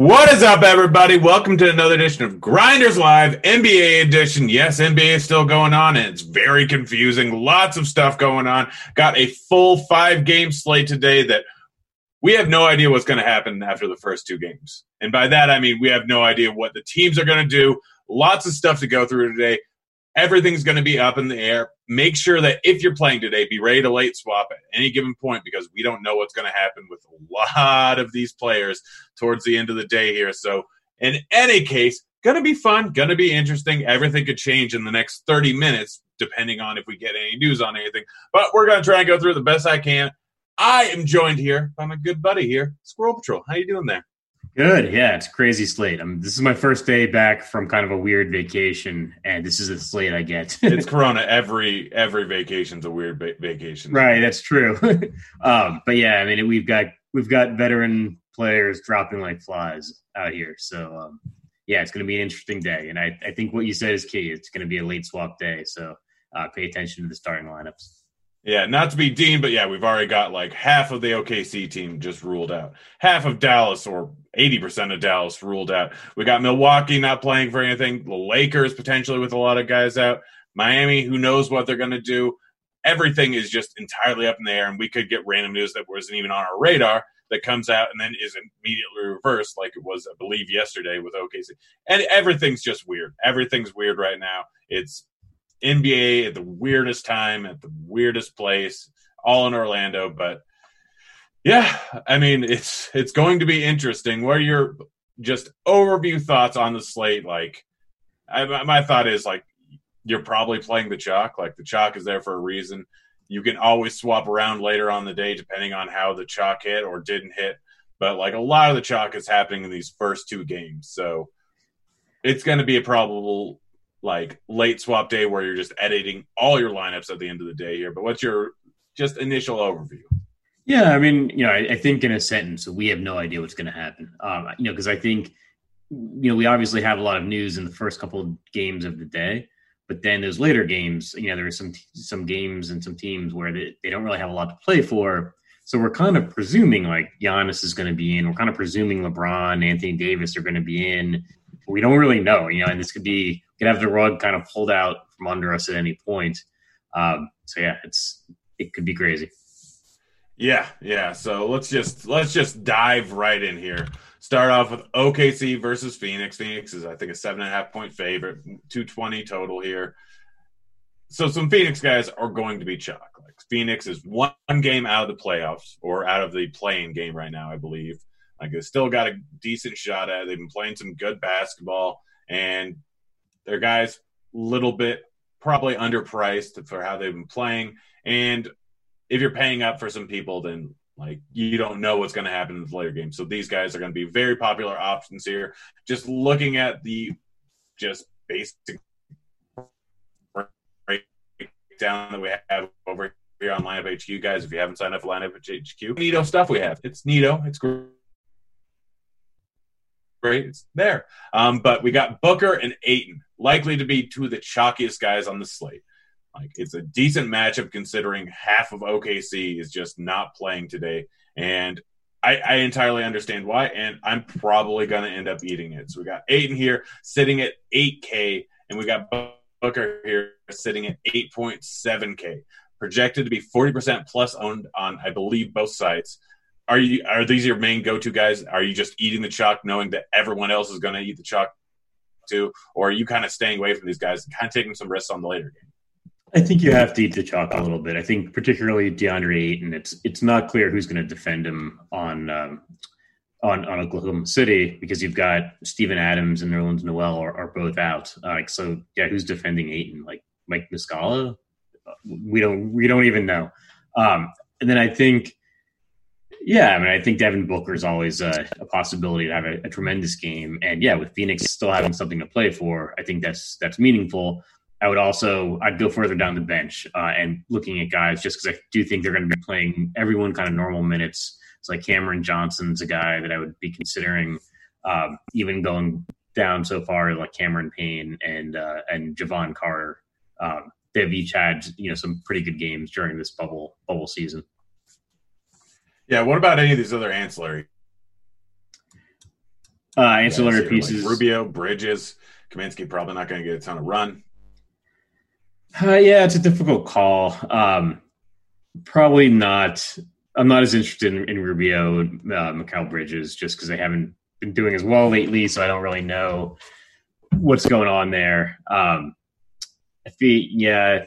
What is up, everybody? Welcome to another edition of Grinders Live NBA edition. Yes, NBA is still going on, and it's very confusing. Lots of stuff going on. Got a full five game slate today that we have no idea what's going to happen after the first two games. And by that, I mean we have no idea what the teams are going to do. Lots of stuff to go through today. Everything's going to be up in the air. Make sure that if you're playing today, be ready to late swap at any given point because we don't know what's going to happen with a lot of these players towards the end of the day here. So, in any case, going to be fun, going to be interesting. Everything could change in the next 30 minutes depending on if we get any news on anything. But we're going to try and go through the best I can. I am joined here by my good buddy here, Squirrel Patrol. How you doing there? Good. Yeah, it's crazy slate. I'm, this is my first day back from kind of a weird vacation, and this is the slate I get. it's Corona. Every every vacation's a weird va- vacation. Right. That's true. um, but yeah, I mean, we've got we've got veteran players dropping like flies out here. So um, yeah, it's going to be an interesting day, and I, I think what you said is key. It's going to be a late swap day, so uh, pay attention to the starting lineups. Yeah, not to be Dean, but yeah, we've already got like half of the OKC team just ruled out. Half of Dallas or 80% of Dallas ruled out. We got Milwaukee not playing for anything. The Lakers potentially with a lot of guys out. Miami, who knows what they're going to do. Everything is just entirely up in the air, and we could get random news that wasn't even on our radar that comes out and then is immediately reversed, like it was, I believe, yesterday with OKC. And everything's just weird. Everything's weird right now. It's NBA at the weirdest time, at the weirdest place, all in Orlando. But yeah, I mean, it's it's going to be interesting. What are your just overview thoughts on the slate? Like, I, my thought is like you're probably playing the chalk. Like the chalk is there for a reason. You can always swap around later on the day depending on how the chalk hit or didn't hit. But like a lot of the chalk is happening in these first two games, so it's going to be a probable like late swap day where you're just editing all your lineups at the end of the day here. But what's your just initial overview? Yeah, I mean, you know, I, I think in a sentence, we have no idea what's going to happen. Um, you know, because I think, you know, we obviously have a lot of news in the first couple of games of the day, but then those later games, you know, there are some some games and some teams where they, they don't really have a lot to play for. So we're kind of presuming like Giannis is going to be in. We're kind of presuming LeBron, Anthony Davis are going to be in. We don't really know, you know, and this could be could have the rug kind of pulled out from under us at any point. Um, so yeah, it's it could be crazy. Yeah, yeah. So let's just let's just dive right in here. Start off with OKC versus Phoenix. Phoenix is I think a seven and a half point favorite, two twenty total here. So some Phoenix guys are going to be chalk. Like Phoenix is one game out of the playoffs or out of the playing game right now, I believe. Like they still got a decent shot at. It. They've been playing some good basketball, and their guys little bit probably underpriced for how they've been playing. And if you're paying up for some people, then like you don't know what's going to happen in the later game. So these guys are going to be very popular options here. Just looking at the just basic breakdown that we have over here on Lineup HQ, guys. If you haven't signed up for Lineup HQ, Neato stuff we have. It's Neato. It's great. Right, it's there. Um, but we got Booker and Ayton, likely to be two of the chalkiest guys on the slate. Like it's a decent matchup considering half of OKC is just not playing today, and I, I entirely understand why, and I'm probably going to end up eating it. So we got Ayton here sitting at 8K, and we got Booker here sitting at 8.7K, projected to be 40% plus owned on, I believe, both sites. Are you are these your main go-to guys? Are you just eating the chalk, knowing that everyone else is going to eat the chalk too, or are you kind of staying away from these guys and kind of taking some risks on the later game? I think you have to eat the chalk a little bit. I think particularly DeAndre Ayton, it's it's not clear who's going to defend him on um, on on Oklahoma City because you've got Steven Adams and Nerlens Noel are, are both out. Uh, like so, yeah, who's defending Ayton? Like Mike Muscala? We don't we don't even know. Um, and then I think, yeah, I mean, I think Devin Booker is always a, a possibility to have a, a tremendous game. And yeah, with Phoenix still having something to play for, I think that's that's meaningful. I would also I'd go further down the bench uh, and looking at guys just because I do think they're going to be playing everyone kind of normal minutes. It's like Cameron Johnson's a guy that I would be considering, um, even going down so far like Cameron Payne and uh, and Jevon Carter. Um, they've each had you know some pretty good games during this bubble bubble season. Yeah, what about any of these other ancillary? Uh, ancillary yeah, pieces: like Rubio, Bridges, Kaminsky probably not going to get a ton of run. Uh, yeah, it's a difficult call. Um, probably not. I'm not as interested in, in Rubio, uh, Mikal Bridges, just because they haven't been doing as well lately. So I don't really know what's going on there. Um, I feel, yeah,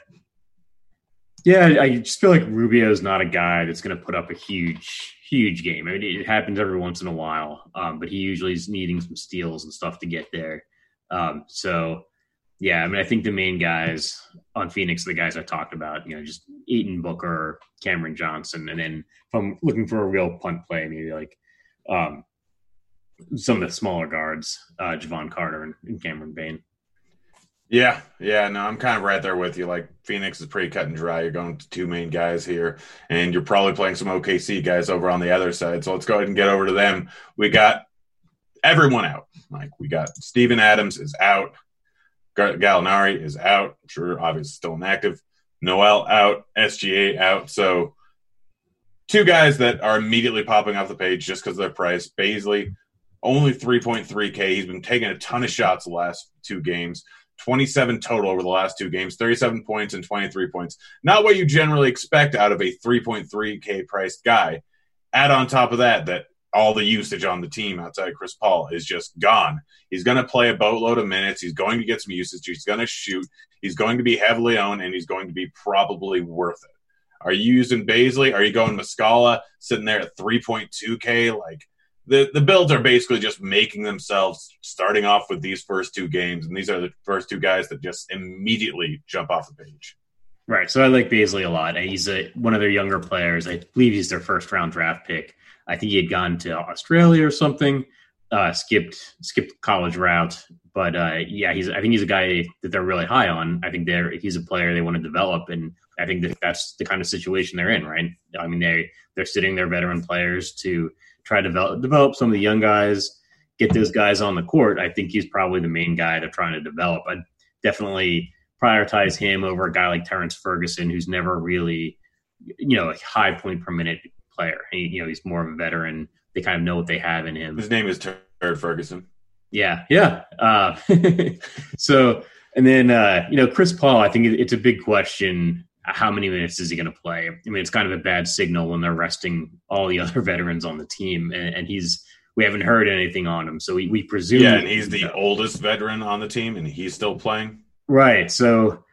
yeah. I just feel like Rubio is not a guy that's going to put up a huge, huge game. I mean, it happens every once in a while, um, but he usually is needing some steals and stuff to get there. Um, so yeah, I mean, I think the main guys on Phoenix, the guys I talked about, you know, just Ayton Booker, Cameron Johnson, and then if I'm looking for a real punt play, maybe like um, some of the smaller guards, uh, Jevon Carter and, and Cameron Payne. Yeah, yeah, no, I'm kind of right there with you. Like Phoenix is pretty cut and dry. You're going to two main guys here, and you're probably playing some OKC guys over on the other side. So let's go ahead and get over to them. We got everyone out. Like we got Steven Adams is out. Gallinari is out. Sure, obviously, still inactive. Noel out. SGA out. So, two guys that are immediately popping off the page just because of their price. Bazley, only 3.3K. He's been taking a ton of shots the last two games. 27 total over the last two games, 37 points and 23 points. Not what you generally expect out of a 3.3K priced guy. Add on top of that, that all the usage on the team outside Chris Paul is just gone. He's going to play a boatload of minutes. He's going to get some usage. He's going to shoot. He's going to be heavily owned, and he's going to be probably worth it. Are you using Bazley? Are you going Muscala sitting there at 3.2K? Like the, the builds are basically just making themselves starting off with these first two games, and these are the first two guys that just immediately jump off the page. Right. So I like Bazley a lot. He's a, one of their younger players. I believe he's their first round draft pick. I think he had gone to Australia or something, uh, skipped skipped college route. But uh, yeah, he's I think he's a guy that they're really high on. I think they're he's a player they want to develop, and I think that that's the kind of situation they're in, right? I mean they they're sitting their veteran players to try to develop develop some of the young guys, get those guys on the court. I think he's probably the main guy they're trying to develop. I definitely prioritize him over a guy like Terrence Ferguson, who's never really, you know, a high point per minute player. He, you know, he's more of a veteran. They kind of know what they have in him. His name is Terrence Ferguson. Yeah, yeah. Uh, so, and then uh, you know, Chris Paul. I think it's a big question. How many minutes is he going to play? I mean, it's kind of a bad signal when they're resting all the other veterans on the team, and, and he's we haven't heard anything on him. So we, we presume. Yeah, and he's the oldest veteran on the team, and he's still playing. Right. So,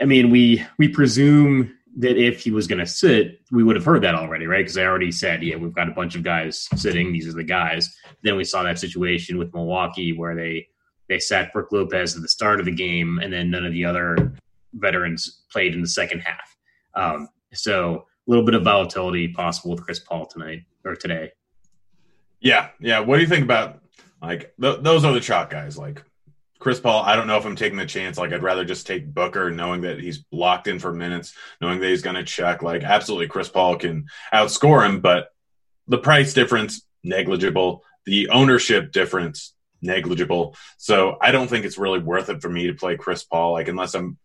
I mean, we we presume that if he was going to sit, we would have heard that already, right? Because I already said, yeah, we've got a bunch of guys sitting. These are the guys. Then we saw that situation with Milwaukee where they they sat Brook Lopez at the start of the game, and then none of the other veterans played in the second half. Um, so a little bit of volatility possible with Chris Paul tonight or today. Yeah, yeah. What do you think about like th- those are the chalk guys? Like Chris Paul, I don't know if I'm taking the chance. Like, I'd rather just take Booker, knowing that he's locked in for minutes, knowing that he's going to check. Like, absolutely, Chris Paul can outscore him, but the price difference negligible, the ownership difference negligible. So I don't think it's really worth it for me to play Chris Paul. Like, unless I'm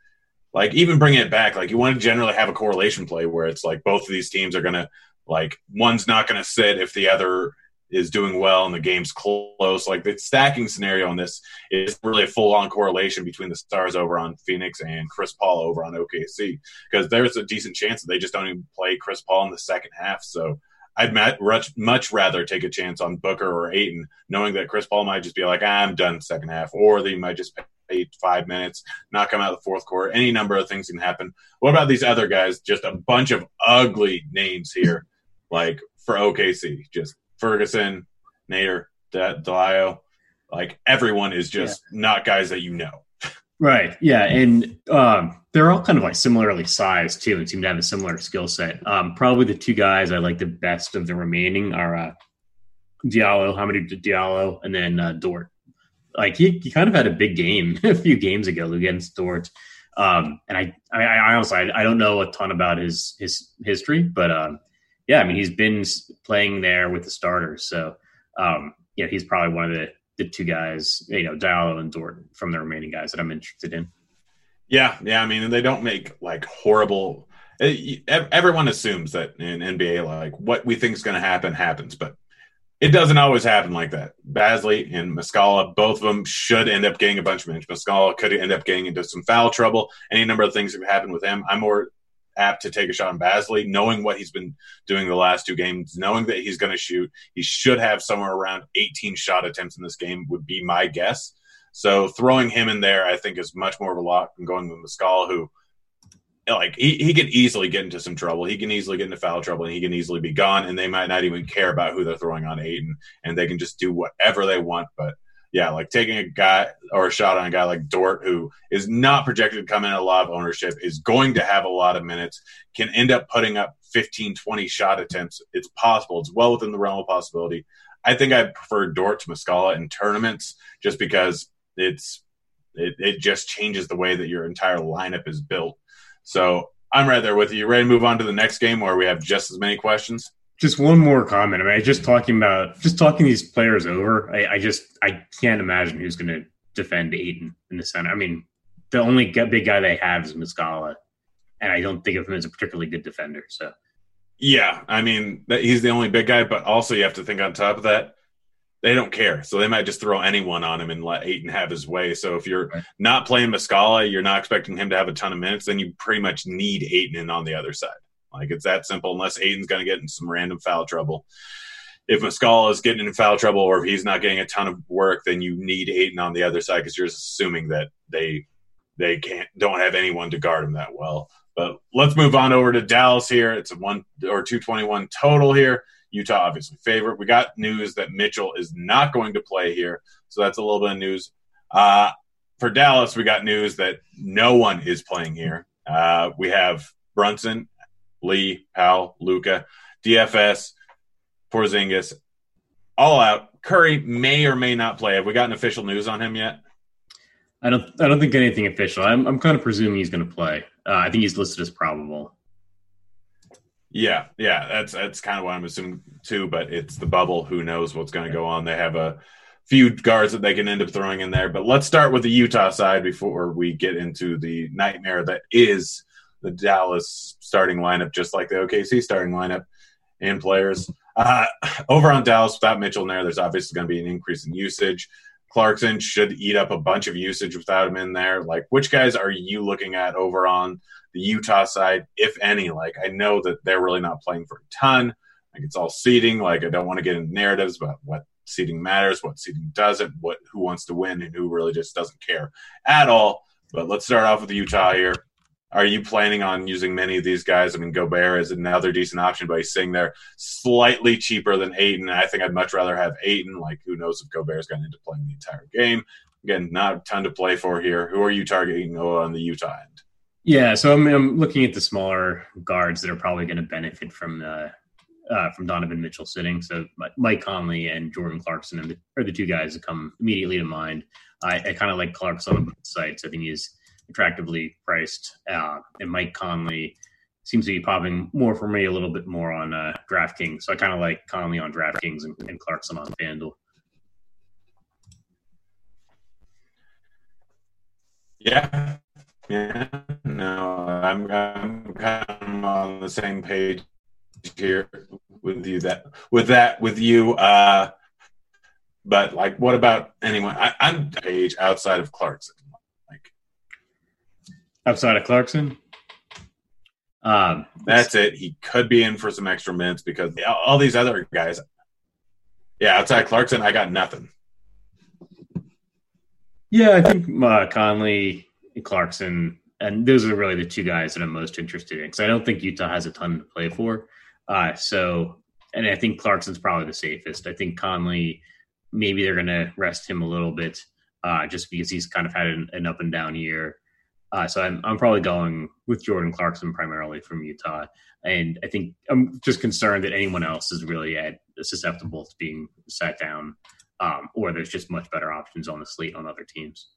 like even bringing it back, like you want to generally have a correlation play where it's like both of these teams are going to like one's not going to sit if the other is doing well and the game's close. Like the stacking scenario on this is really a full on correlation between the stars over on Phoenix and Chris Paul over on OKC because there's a decent chance that they just don't even play Chris Paul in the second half. So I'd much much rather take a chance on Booker or Ayton, knowing that Chris Paul might just be like, ah, I'm done second half, or they might just pay five minutes, not come out of the fourth quarter. Any number of things can happen. What about these other guys? Just a bunch of ugly names here, like for OKC, just Ferguson, Nader, Diallo, like everyone is just yeah. not guys that you know. Right. Yeah, and um, they're all kind of like similarly sized too, and seem to have a similar skill set. Um, probably the two guys I like the best of the remaining are uh, Diallo, Hamidou Diallo, and then uh, Dort. Like he, he kind of had a big game a few games ago against Dort, um, and I, I, I honestly I, I, don't know a ton about his his history, but um, yeah, I mean, he's been playing there with the starters. So, um, yeah, he's probably one of the, the two guys, you know, Diallo and Dort from the remaining guys that I'm interested in. Yeah. Yeah. I mean, they don't make like horrible. Eh, everyone assumes that in NBA, like what we think is going to happen happens, but it doesn't always happen like that. Bazley and Muscala, both of them should end up getting a bunch of minutes. Muscala could end up getting into some foul trouble. Any number of things have happened with him. I'm more apt to take a shot on Bazley, knowing what he's been doing the last two games, knowing that he's going to shoot. He should have somewhere around 18 shot attempts in this game, would be my guess. So throwing him in there, I think, is much more of a lock than going with Muscala, who like he, he can easily get into some trouble. He can easily get into foul trouble and he can easily be gone. And they might not even care about who they're throwing on Ayton and they can just do whatever they want. But yeah, like taking a guy or a shot on a guy like Dort, who is not projected to come in a lot of ownership, is going to have a lot of minutes, can end up putting up 15, 20 shot attempts. It's possible. It's well within the realm of possibility. I think I prefer Dort to Muscala in tournaments just because it's it, it just changes the way that your entire lineup is built. So I'm right there with you. Ready to move on to the next game where we have just as many questions? just one more comment. I mean, just talking about just talking these players over. I, I just I can't imagine who's going to defend Ayton in the center. I mean, the only big guy they have is Muscala, and I don't think of him as a particularly good defender. So, yeah, I mean, he's the only big guy, but also you have to think on top of that, they don't care, so they might just throw anyone on him and let Ayton have his way. So if you're right. not playing Muscala, you're not expecting him to have a ton of minutes, then you pretty much need Ayton in on the other side. Like it's that simple. Unless Ayton's going to get in some random foul trouble. If Muscala is getting in foul trouble, or if he's not getting a ton of work, then you need Ayton on the other side because you're assuming that they they can't don't have anyone to guard him that well. But let's move on over to Dallas here. It's a one or two twenty one total here. Utah obviously favorite. We got news that Mitchell is not going to play here, so that's a little bit of news. Uh, for Dallas, we got news that no one is playing here. Uh, we have Brunson Lee, Powell, Luka, DFS, Porzingis, all out. Curry may or may not play. Have we gotten official news on him yet? I don't. I don't think anything official. I'm. I'm kind of presuming he's going to play. Uh, I think he's listed as probable. Yeah, yeah, that's that's kind of what I'm assuming too. But it's the bubble. Who knows what's going to go on? They have a few guards that they can end up throwing in there. But let's start with the Utah side before we get into the nightmare that is the Dallas starting lineup, just like the OKC starting lineup and players. Uh, over on Dallas, without Mitchell in there, there's obviously going to be an increase in usage. Clarkson should eat up a bunch of usage without him in there. Like, which guys are you looking at over on the Utah side, if any? Like, I know that they're really not playing for a ton. Like, it's all seeding. Like, I don't want to get into narratives about what seeding matters, what seeding doesn't, what who wants to win, and who really just doesn't care at all. But let's start off with Utah here are you planning on using many of these guys? I mean, Gobert is another decent option, but he's sitting they're slightly cheaper than Ayton. I think I'd much rather have Ayton. Like, who knows if Gobert's going to end playing the entire game? Again, not a ton to play for here. Who are you targeting on the Utah end? Yeah, so I'm, I'm looking at the smaller guards that are probably going to benefit from the uh, from Donovan Mitchell sitting. So Mike Conley and Jordan Clarkson are the two guys that come immediately to mind. I, I kind of like Clarkson on both sides. I think he's attractively priced, uh, and Mike Conley seems to be popping more for me a little bit more on uh, DraftKings. So I kind of like Conley on DraftKings and, and Clarkson on FanDuel. Yeah, yeah. No, I'm I'm kind of on the same page here with you that with that with you. Uh, but like, what about anyone? I, I'm page outside of Clarkson. Like outside of Clarkson. Um, that's it. He could be in for some extra minutes because all these other guys. Yeah, outside Clarkson, I got nothing. Yeah, I think uh, Conley, Clarkson, and those are really the two guys that I'm most interested in because I don't think Utah has a ton to play for. Uh, so, and I think Clarkson's probably the safest. I think Conley, maybe they're going to rest him a little bit uh, just because he's kind of had an, an up and down year. Uh, so I'm, I'm probably going with Jordan Clarkson primarily from Utah. And I think I'm just concerned that anyone else is really at, susceptible to being sat down um, or there's just much better options on the slate on other teams.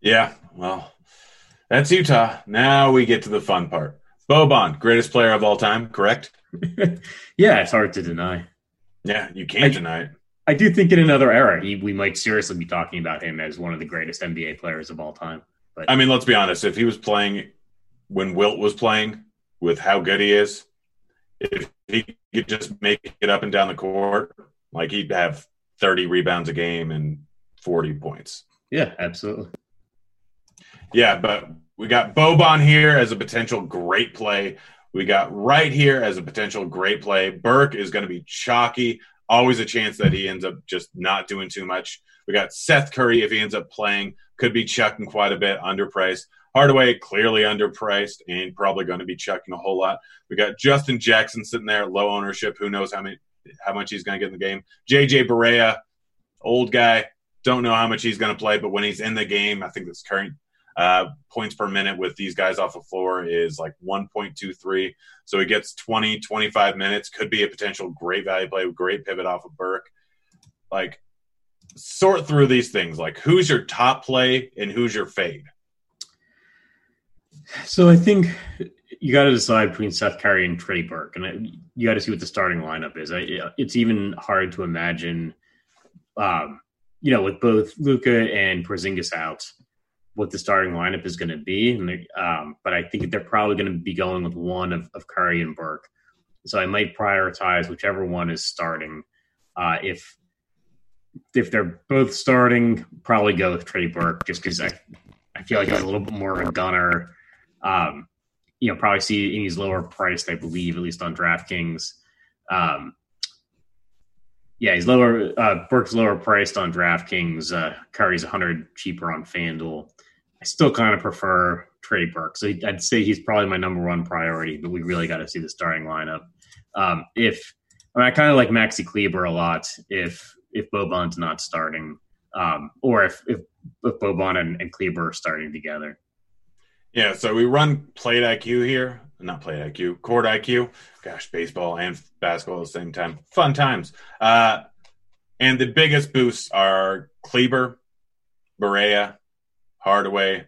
Yeah, well, that's Utah. Now we get to the fun part. Boban, greatest player of all time, correct? yeah, it's hard to deny. Yeah, you can't I, deny it. I do think in another era, he, we might seriously be talking about him as one of the greatest NBA players of all time. But I mean, let's be honest. If he was playing when Wilt was playing, with how good he is, if he could just make it up and down the court, like he'd have 30 rebounds a game and 40 points. Yeah, absolutely. Yeah, but we got Boban here as a potential great play. We got right here as a potential great play. Burke is going to be chalky. Always a chance that he ends up just not doing too much. We got Seth Curry if he ends up playing, could be chucking quite a bit, underpriced. Hardaway clearly underpriced and probably going to be chucking a whole lot. We got Justin Jackson sitting there, low ownership. Who knows how many how much he's going to get in the game. JJ Barea, old guy, don't know how much he's going to play, but when he's in the game, I think this current uh, points per minute with these guys off the floor is like 1.23. So he gets 20, 25 minutes. Could be a potential great value play, great pivot off of Burke. Like, sort through these things. Like, who's your top play and who's your fade? So I think you got to decide between Seth Curry and Trey Burke, and you got to see what the starting lineup is. It's even hard to imagine, um, you know, with both Luka and Porzingis out, what the starting lineup is going to be. And um, but I think they're probably going to be going with one of, of Curry and Burke. So I might prioritize whichever one is starting. Uh, if if they're both starting, probably go with Trey Burke just because I I feel like he's a little bit more of a gunner. Um, you know probably see he's lower priced, I believe, at least on DraftKings. Um, yeah, he's lower. Uh, Burke's lower priced on DraftKings. Uh, Curry's 100 cheaper on FanDuel. I still kind of prefer Trey Burke. So I'd say he's probably my number one priority, but we really got to see the starting lineup. Um, if I, mean, I kind of like Maxi Kleber a lot. If if Boban's not starting, um, or if if, if Boban and, and Kleber are starting together. Yeah, so we run plate IQ here, not plate IQ, court IQ. Gosh, baseball and basketball at the same time. Fun times. Uh, and the biggest boosts are Kleber, Barea, Hardaway,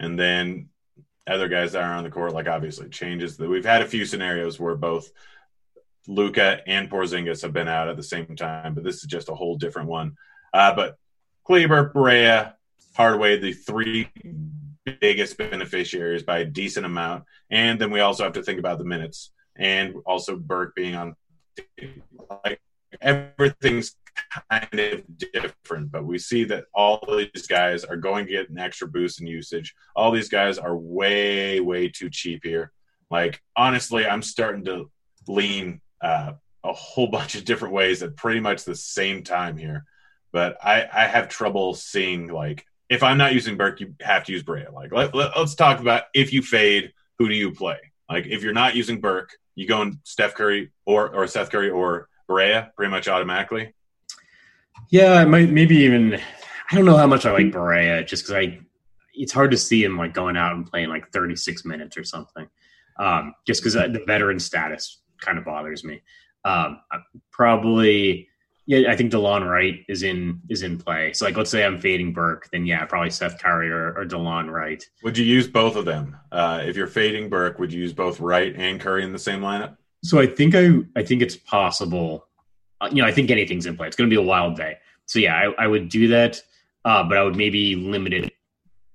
and then other guys that are on the court. Like obviously changes. That we've had a few scenarios where both Luka and Porzingis have been out at the same time, but this is just a whole different one. Uh, but Kleber, Barea, Hardaway, the three biggest beneficiaries by a decent amount. And then we also have to think about the minutes and also Burke being on. Like everything's kind of different, but we see that all these guys are going to get an extra boost in usage. All these guys are way, way too cheap here. Like honestly, I'm starting to lean uh, a whole bunch of different ways at pretty much the same time here. But I, I have trouble seeing like if I'm not using Burke, you have to use Barea. Like, let, let, us talk about if you fade, who do you play? Like, if you're not using Burke, you go in Steph Curry or or Seth Curry or Barea pretty much automatically. Yeah, I might maybe even. I don't know how much I like Barea just because I it's hard to see him like going out and playing like 36 minutes or something. Um, just because the veteran status kind of bothers me. Um, probably, yeah, I think Delon Wright is in is in play. So like, let's say I'm fading Burke, then yeah, probably Seth Curry or, or Delon Wright. Would you use both of them? Uh, if you're fading Burke, would you use both Wright and Curry in the same lineup? So I think I I think it's possible. Uh, you know, I think anything's in play. It's going to be a wild day. So yeah, I, I would do that, uh, but I would maybe limit it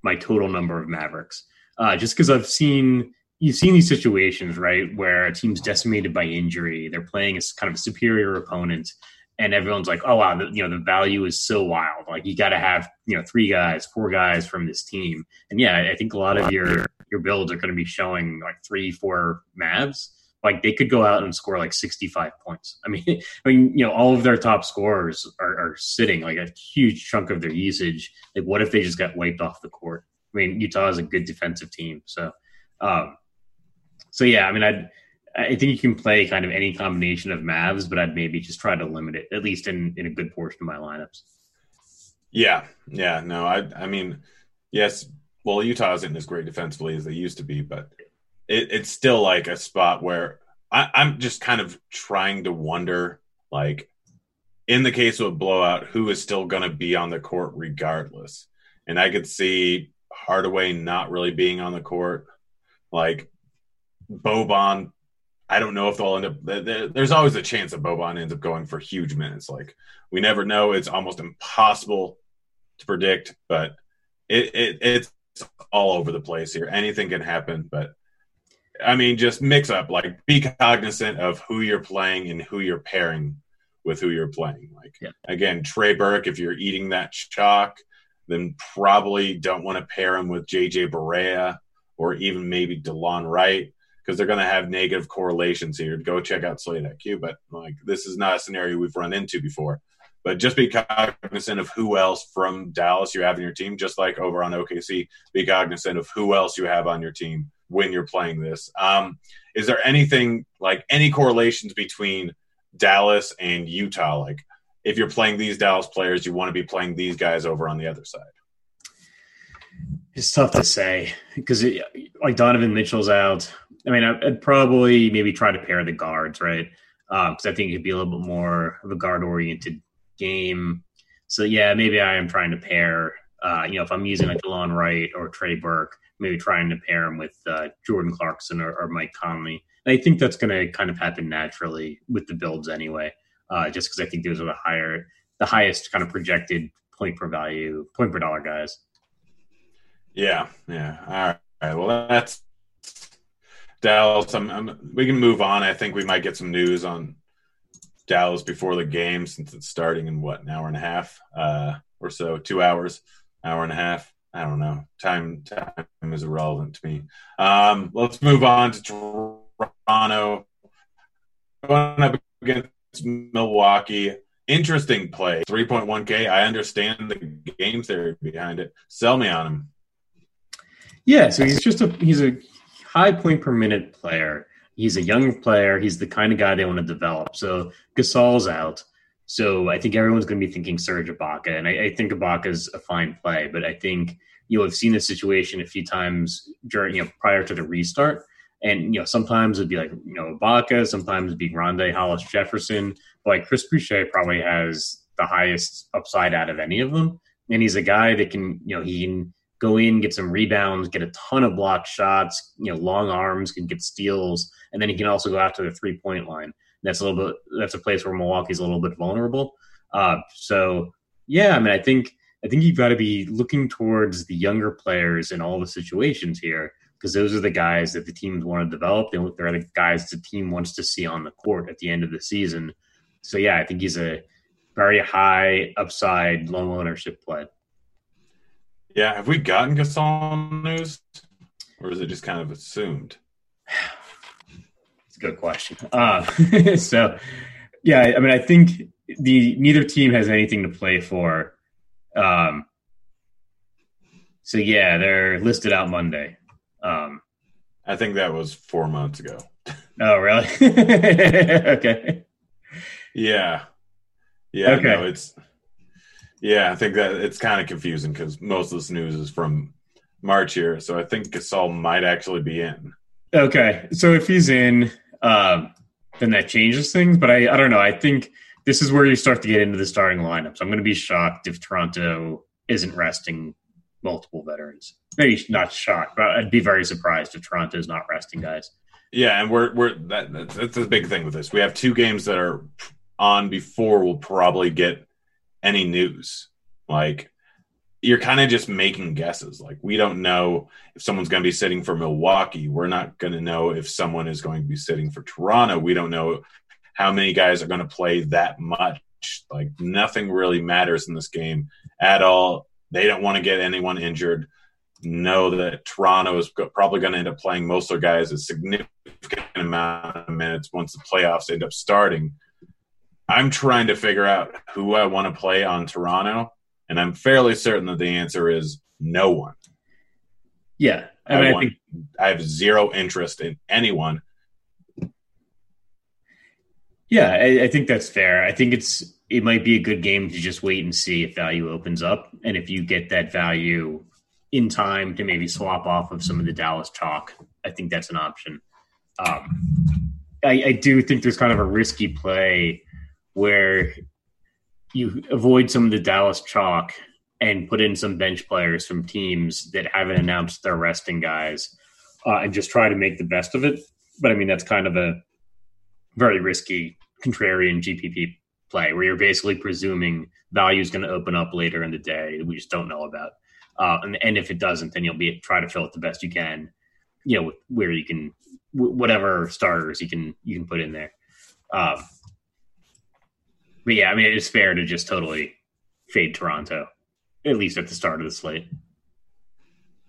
my total number of Mavericks, uh, just because I've seen you've seen these situations right where a team's decimated by injury, they're playing as kind of a superior opponent, and everyone's like, oh wow, the, you know the value is so wild. Like you got to have you know three guys, four guys from this team, and yeah, I think a lot of your your builds are going to be showing like three, four Mavs like they could go out and score like 65 points. I mean, I mean, you know, all of their top scorers are, are, sitting like a huge chunk of their usage. Like, what if they just got wiped off the court? I mean, Utah is a good defensive team, so, um, so yeah. I mean, I I think you can play kind of any combination of Mavs, but I'd maybe just try to limit it at least in in a good portion of my lineups. Yeah, yeah, no, I I mean, yes. Well, Utah isn't as great defensively as they used to be, but it, it's still like a spot where I, I'm just kind of trying to wonder, like, in the case of a blowout, who is still going to be on the court regardless. And I could see Hardaway not really being on the court. Like Boban, I don't know if they'll end up. There's always a chance that Boban ends up going for huge minutes. Like we never know. It's almost impossible to predict, but it, it it's all over the place here. Anything can happen, but I mean, just mix up, like be cognizant of who you're playing and who you're pairing with who you're playing. Like yeah. again, Trey Burke, if you're eating that chalk, then probably don't want to pair him with JJ Barea or even maybe Delon Wright because they're going to have negative correlations here. Go check out Slate IQ, but like this is not a scenario we've run into before. But just be cognizant of who else from Dallas you have in your team, just like over on OKC. Be cognizant of who else you have on your team when you're playing this. Um, is there anything like any correlations between Dallas and Utah? Like, if you're playing these Dallas players, you want to be playing these guys over on the other side. It's tough to say because like Donovan Mitchell's out. I mean, I'd probably maybe try to pair the guards, right? Because um, I think it'd be a little bit more of a guard oriented game. So yeah, maybe I am trying to pair. Uh, you know, if I'm using like Delon Wright or Trey Burke, maybe trying to pair him with uh, Jordan Clarkson or, or, Mike Conley. And I think that's going to kind of happen naturally with the builds anyway, uh, just because I think those are the higher, the highest kind of projected point per value, point per dollar guys. Yeah, yeah. All right. Well, that's Dallas. I'm, I'm, we can move on. I think we might get some news on Dallas before the game since it's starting in what an hour and a half uh, or so, two hours, hour and a half. I don't know. Time time is irrelevant to me. Um, let's move on to Toronto. Going up against Milwaukee. Interesting play. 3.1K. I understand the game theory behind it. Sell me on him. Yeah, so he's just a he's a high point per minute player. He's a young player. He's the kind of guy they want to develop. So Gasol's out. So I think everyone's going to be thinking Serge Ibaka, and I, I think is a fine play, but I think you'll have seen this situation a few times during you know prior to the restart, and you know sometimes it'd be like you know Ibaka, sometimes it'd be Rondae Hollis Jefferson, but like Chris Boucher probably has the highest upside out of any of them, and he's a guy that can you know he can go in, get some rebounds, get a ton of block shots, you know, long arms, can get steals, and then he can also go out to the three point line that's a little bit that's a place where Milwaukee's a little bit vulnerable. Uh, so yeah, I mean, I think I think you've got to be looking towards the younger players in all the situations here because those are the guys that the teams want to develop. They're the guys the team wants to see on the court at the end of the season. So yeah, I think he's a very high upside low ownership play. Yeah, have we gotten Gasol news, or is it just kind of assumed? good question. Uh, so, yeah, I mean, I think the neither team has anything to play for. Um, so yeah, they're listed out Monday. Um, I think that was four months ago. Oh, really? okay. Yeah. Yeah. Okay. No, it's yeah. I think that it's kind of confusing because most of this news is from March here, so I think Gasol might actually be in. Okay, so if he's in, uh, then that changes things. But I, I don't know. I think this is where you start to get into the starting lineups. I'm going to be shocked if Toronto isn't resting multiple veterans. Maybe not shocked, but I'd be very surprised if Toronto is not resting guys. Yeah, and we're we're that, that's, that's the big thing with this. We have two games that are on before we'll probably get any news. Like you're kind of just making guesses. Like we don't know if someone's going to be sitting for Milwaukee. We're not going to know if someone is going to be sitting for Toronto. We don't know how many guys are going to play that much. Like nothing really matters in this game at all. They don't want to get anyone injured. Know that Toronto is probably going to end up playing most of their guys a significant amount of minutes once the playoffs end up starting. I'm trying to figure out who I want to play on Toronto, and I'm fairly certain that the answer is no one. Yeah, I, mean, I, want, I, think, I have zero interest in anyone. Yeah, I, I think that's fair. I think it's it might be a good game to just wait and see if value opens up, and if you get that value in time to maybe swap off of some of the Dallas chalk, I think that's an option. Um, I, I do think there's kind of a risky play where you avoid some of the Dallas chalk and put in some bench players from teams that haven't announced their resting guys uh, and just try to make the best of it. But I mean, that's kind of a very risky contrarian GPP play where you're basically presuming value is going to open up later in the day that we just don't know about. Uh, and, and if it doesn't, then you'll be try to fill it the best you can, you know, where you can whatever starters you can you can put in there. Um, but yeah, I mean, it's fair to just totally fade Toronto, at least at the start of the slate.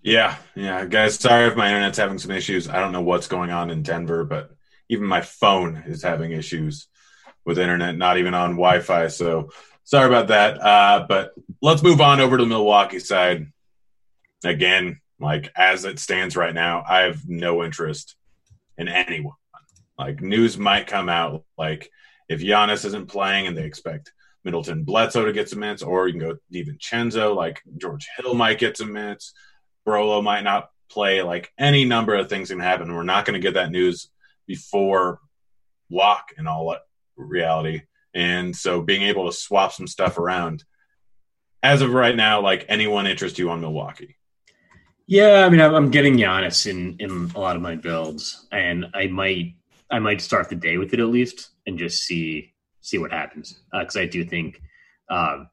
Yeah, yeah, guys. Sorry if my internet's having some issues. I don't know what's going on in Denver, but even my phone is having issues with internet, not even on Wi-Fi. So sorry about that. Uh, but let's move on over to the Milwaukee side. Again, like as it stands right now, I have no interest in anyone. Like news might come out like if Giannis isn't playing and they expect Middleton Bledsoe to get some minutes, or you can go DiVincenzo, like George Hill might get some minutes, Brolo might not play, like any number of things can happen. We're not going to get that news before lock in all reality. And so being able to swap some stuff around as of right now, like anyone interest you on Milwaukee? Yeah, I mean, I'm getting Giannis in in a lot of my builds, and I might I might start the day with it at least and just see see what happens because uh, I do think um,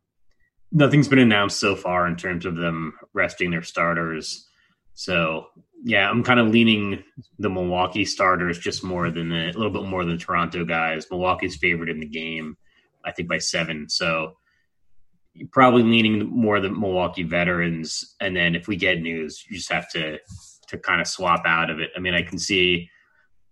nothing's been announced so far in terms of them resting their starters. So yeah, I'm kind of leaning the Milwaukee starters just more than the, a little bit more than Toronto guys. Milwaukee's favorite in the game, I think by seven. So probably leaning more the Milwaukee veterans. And then if we get news, you just have to to kind of swap out of it. I mean, I can see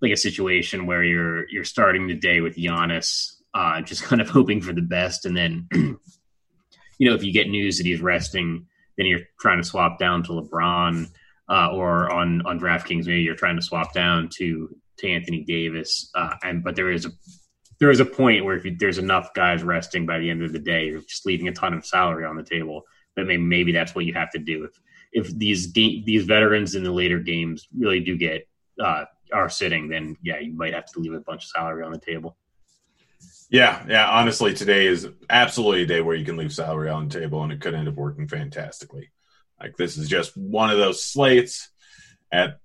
like a situation where you're you're starting the day with Giannis, uh, just kind of hoping for the best, and then you know if you get news that he's resting, then you're trying to swap down to LeBron, uh, or on on DraftKings maybe you're trying to swap down to to Anthony Davis, uh, and but there is a there is a point where if you, there's enough guys resting by the end of the day, you're just leaving a ton of salary on the table. But maybe, maybe that's what you have to do if if these game, these veterans in the later games really do get uh, are sitting, then yeah, you might have to leave a bunch of salary on the table. Yeah, yeah. Honestly, today is absolutely a day where you can leave salary on the table, and it could end up working fantastically. Like this is just one of those slates at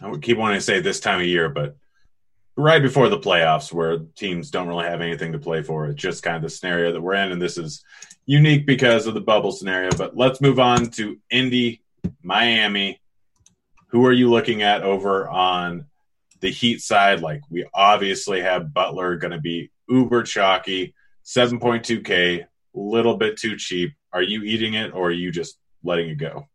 I would keep wanting to say this time of year, but right before the playoffs where teams don't really have anything to play for. It's just kind of the scenario that we're in, and this is unique because of the bubble scenario. But let's move on to Indy, Miami. Who are you looking at over on the Heat side, like we obviously have Butler going to be uber chalky, 7.2K, little bit too cheap. Are you eating it or are you just letting it go?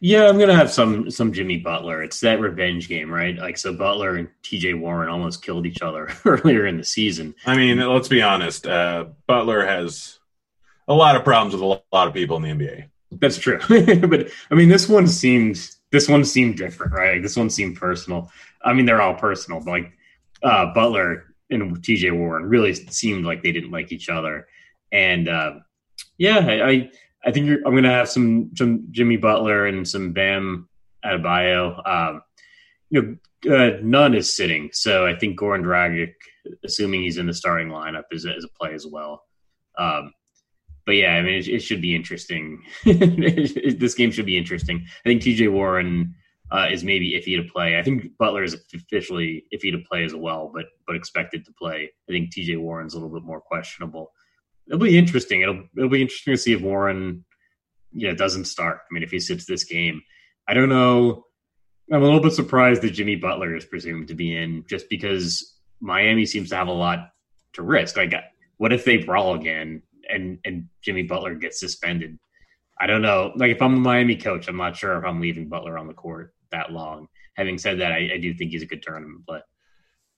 Yeah, I'm gonna have some some Jimmy Butler. It's that revenge game, right? Like so, Butler and T.J. Warren almost killed each other earlier in the season. I mean, let's be honest. Uh, Butler has a lot of problems with a lot of people in the NBA. That's true, but I mean, this one seemed this one seemed different, right? This one seemed personal. I mean, they're all personal, but like uh, Butler and TJ Warren really seemed like they didn't like each other. And uh, yeah, I, I think I'm going to have some some Jimmy Butler and some Bam Adebayo. Um, you know, uh, none is sitting, so I think Goran Dragic, assuming he's in the starting lineup, is, is a play as well. Um, but yeah, I mean, it, it should be interesting. this game should be interesting. I think T.J. Warren uh, is maybe iffy to play. I think Butler is officially iffy to play as well, but but expected to play. I think T.J. Warren's a little bit more questionable. It'll be interesting. It'll it'll be interesting to see if Warren, you know, doesn't start. I mean, if he sits this game, I don't know. I'm a little bit surprised that Jimmy Butler is presumed to be in, just because Miami seems to have a lot to risk. Like, what if they brawl again and and Jimmy Butler gets suspended? I don't know. Like, if I'm a Miami coach, I'm not sure if I'm leaving Butler on the court that long. Having said that, I, I do think he's a good tournament play.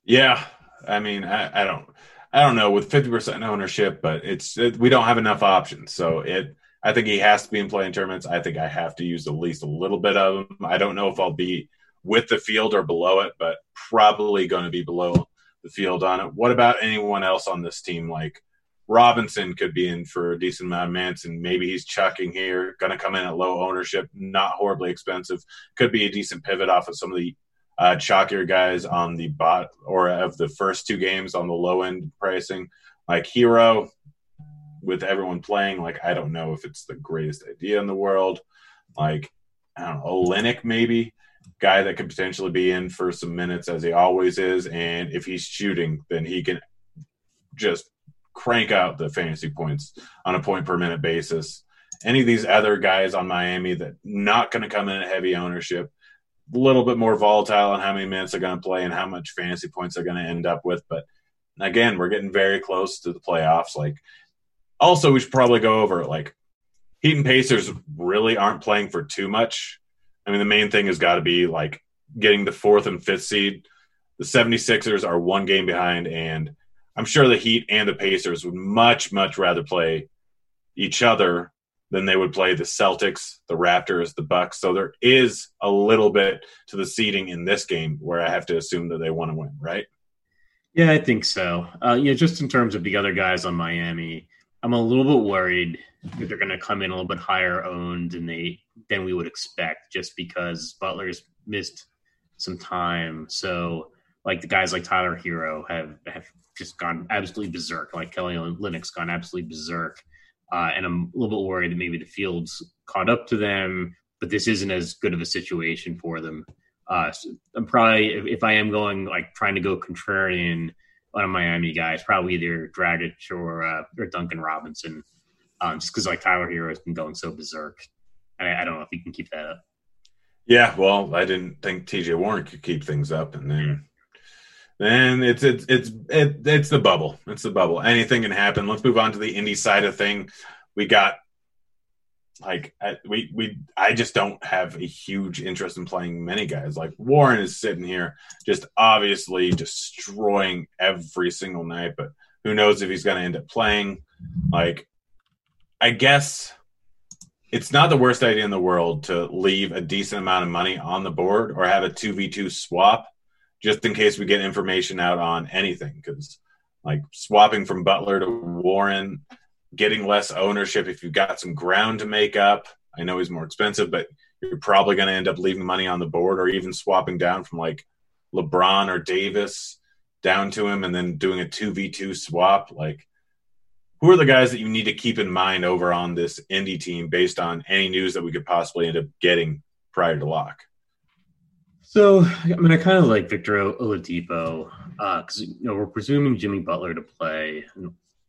Yeah, I mean, I, I don't, I don't know with fifty percent ownership, but it's it, we don't have enough options. So it, I think he has to be in playing tournaments. I think I have to use at least a little bit of him. I don't know if I'll be with the field or below it, but probably going to be below the field on it. What about anyone else on this team? Like Robinson could be in for a decent amount of minutes, and maybe he's chucking here. Going to come in at low ownership, not horribly expensive. Could be a decent pivot off of some of the uh, chalkier guys on the bot or of the first two games on the low end pricing, like Herro. With everyone playing, like I don't know if it's the greatest idea in the world. Like I don't know, Olynyk maybe guy that could potentially be in for some minutes as he always is, and if he's shooting, then he can just crank out the fantasy points on a point per minute basis. Any of these other guys on Miami that not going to come in at heavy ownership, a little bit more volatile on how many minutes they're going to play and how much fantasy points they're going to end up with. But again, we're getting very close to the playoffs. Like, also, we should probably go over. Like, Heat and Pacers really aren't playing for too much. I mean, the main thing has got to be like getting the fourth and fifth seed. The 76ers are one game behind, and I'm sure the Heat and the Pacers would much, much rather play each other than they would play the Celtics, the Raptors, the Bucks. So there is a little bit to the seeding in this game where I have to assume that they want to win, right? Yeah, I think so. Uh, yeah, just in terms of the other guys on Miami, I'm a little bit worried that they're going to come in a little bit higher owned than they than we would expect, just because Butler's missed some time. So, like the guys like Tyler Herro have have just gone absolutely berserk. Like Kelly Olynyk's gone absolutely berserk. Uh, and I'm a little bit worried that maybe the field's caught up to them, but this isn't as good of a situation for them. Uh, so I'm probably, if, if, I am going like trying to go contrarian on a Miami guy, it's probably either Dragic or uh, or Duncan Robinson, um, just because like Tyler Herro has been going so berserk. I, I, don't know if he can keep that up. Yeah, well, I didn't think T.J. Warren could keep things up, and then and it's it's it's it, it's the bubble. It's the bubble. Anything can happen. Let's move on to the indie side of thing. We got like I, we we I just don't have a huge interest in playing many guys. Like Warren is sitting here, just obviously destroying every single night. But who knows if he's going to end up playing? Like, I guess it's not the worst idea in the world to leave a decent amount of money on the board or have a two v two swap just in case we get information out on anything. Because like swapping from Butler to Warren, getting less ownership if you've got some ground to make up. I know he's more expensive, but you're probably going to end up leaving money on the board or even swapping down from like LeBron or Davis down to him and then doing a 2v2 swap. Like, who are the guys that you need to keep in mind over on this indie team based on any news that we could possibly end up getting prior to lock? So, I mean, I kind of like Victor Oladipo because uh, you know we're presuming Jimmy Butler to play,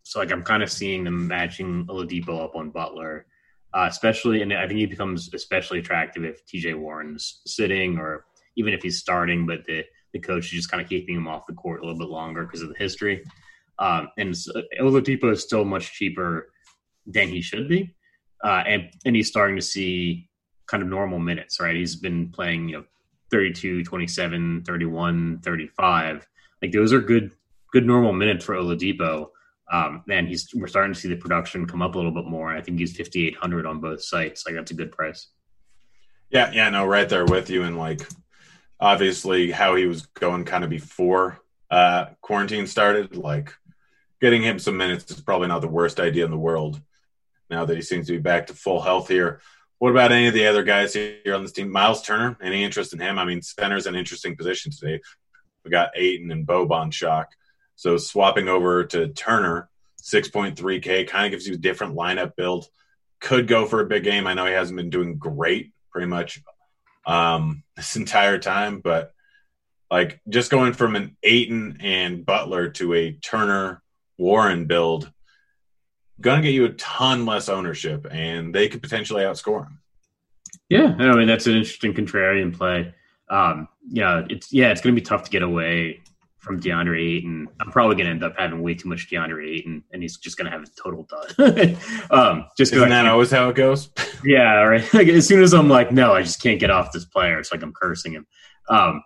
so like I'm kind of seeing them matching Oladipo up on Butler, uh, especially, and I think he becomes especially attractive if T.J. Warren's sitting or even if he's starting, but the the coach is just kind of keeping him off the court a little bit longer because of the history. Um, and so Oladipo is still much cheaper than he should be, uh, and and he's starting to see kind of normal minutes. Right, he's been playing you know 32, 27, 31, 35. Like those are good, good normal minutes for Oladipo. Um, and he's we're starting to see the production come up a little bit more. I think he's 5,800 on both sites. Like that's a good price. Yeah, yeah, no, right there with you. And like, obviously, how he was going kind of before uh, quarantine started, like getting him some minutes is probably not the worst idea in the world. now that he seems to be back to full health here. What about any of the other guys here on this team? Miles Turner, any interest in him? I mean, center's an interesting position today. We got Ayton and Boban shock. So swapping over to Turner, 6.3K, kind of gives you a different lineup build. Could go for a big game. I know he hasn't been doing great pretty much um, this entire time, but like just going from an Ayton and Butler to a Turner Warren build going to get you a ton less ownership, and they could potentially outscore them. Yeah, I mean that's an interesting contrarian play. Um, yeah, it's yeah, it's going to be tough to get away from DeAndre Ayton. I'm probably going to end up having way too much DeAndre Ayton, and he's just going to have a total dud. um, just isn't that always how it goes? yeah, right. Like as soon as I'm like, no, I just can't get off this player. It's like I'm cursing him. Um,